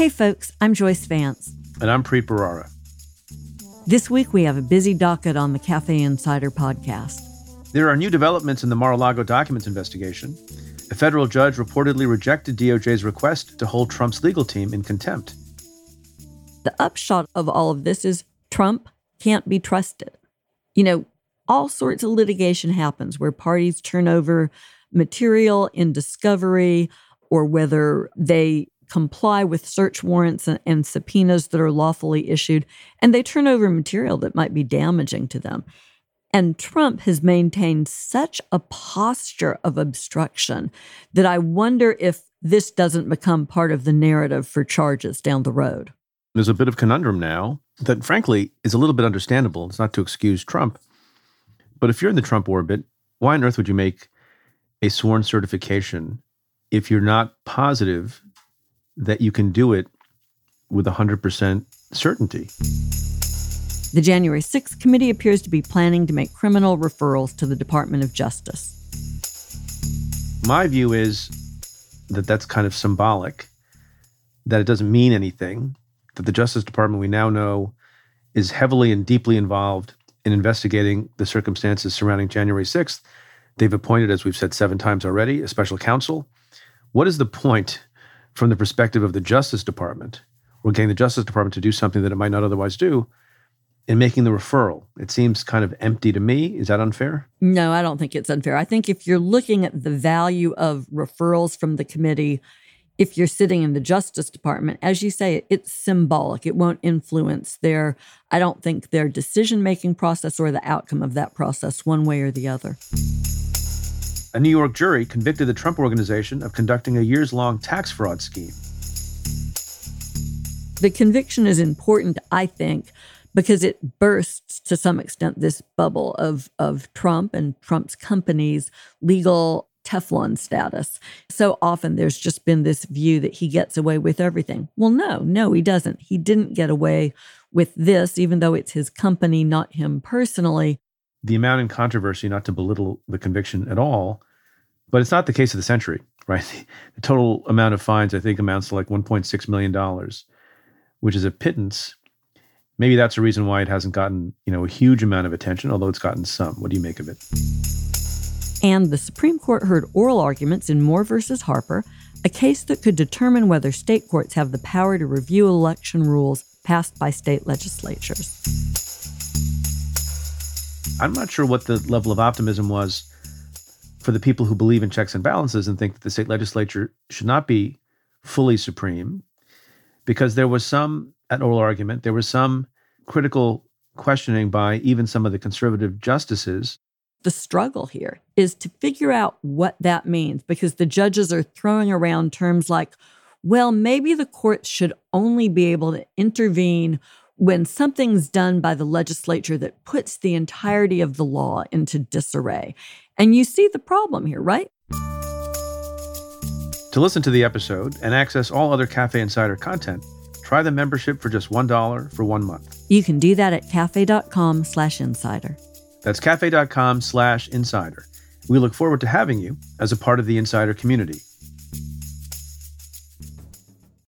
Hey, folks, I'm Joyce Vance. And I'm Preet Bharara. This week, we have a busy docket on the Cafe Insider podcast. There are new developments in the Mar a Lago documents investigation. A federal judge reportedly rejected DOJ's request to hold Trump's legal team in contempt. The upshot of all of this is Trump can't be trusted. You know, all sorts of litigation happens where parties turn over material in discovery or whether they comply with search warrants and, and, subpoenas that are lawfully issued, and they turn over material that might be damaging to them. And Trump has maintained such a posture of obstruction that I wonder if this doesn't become part of the narrative for charges down the road. There's a bit of conundrum now that, frankly, is a little bit understandable. It's not to excuse Trump. But if you're in the Trump orbit, why on earth would you make a sworn certification if you're not positive that you can do it with 100% certainty. The January 6th committee appears to be planning to make criminal referrals to the Department of Justice. My view is that that's kind of symbolic, that it doesn't mean anything, that the Justice Department we now know is heavily and deeply involved in investigating the circumstances surrounding January 6th. They've appointed, as we've said seven times already, a special counsel. What is the point from the perspective of the Justice Department, or getting the Justice Department to do something that it might not otherwise do, in making the referral. It seems kind of empty to me. Is that unfair? No, I don't think it's unfair. I think if you're looking at the value of referrals from the committee, if you're sitting in the Justice Department, as you say, it's symbolic. It won't influence their, I don't think, their decision making process or the outcome of that process one way or the other. A New York jury convicted the Trump Organization of conducting a years long tax fraud scheme. The conviction is important, I think, because it bursts to some extent this bubble of, of Trump and Trump's company's legal Teflon status. So often there's just been this view that he gets away with everything. Well, no, no, he doesn't. He didn't get away with this, even though it's his company, not him personally the amount in controversy, not to belittle the conviction at all, but it's not the case of the century, right? The total amount of fines, I think, amounts to like $1.6 million, which is a pittance. Maybe that's a reason why it hasn't gotten, you know, a huge amount of attention, although it's gotten some. What do you make of it? And the Supreme Court heard oral arguments in Moore versus Harper, a case that could determine whether state courts have the power to review election rules passed by state legislatures. I'm not sure what the level of optimism was for the people who believe in checks and balances and think that the state legislature should not be fully supreme, because there was some, at oral argument, there was some critical questioning by even some of the conservative justices. The struggle here is to figure out what that means because the judges are throwing around terms like, well, maybe the courts should only be able to intervene when something's done by the legislature that puts the entirety of the law into disarray. And you see the problem here, right? To listen to the episode and access all other Cafe Insider content, try the membership for just $1 for one month. You can do that at cafe.com slash insider. That's cafe.com slash insider. We look forward to having you as a part of the insider community.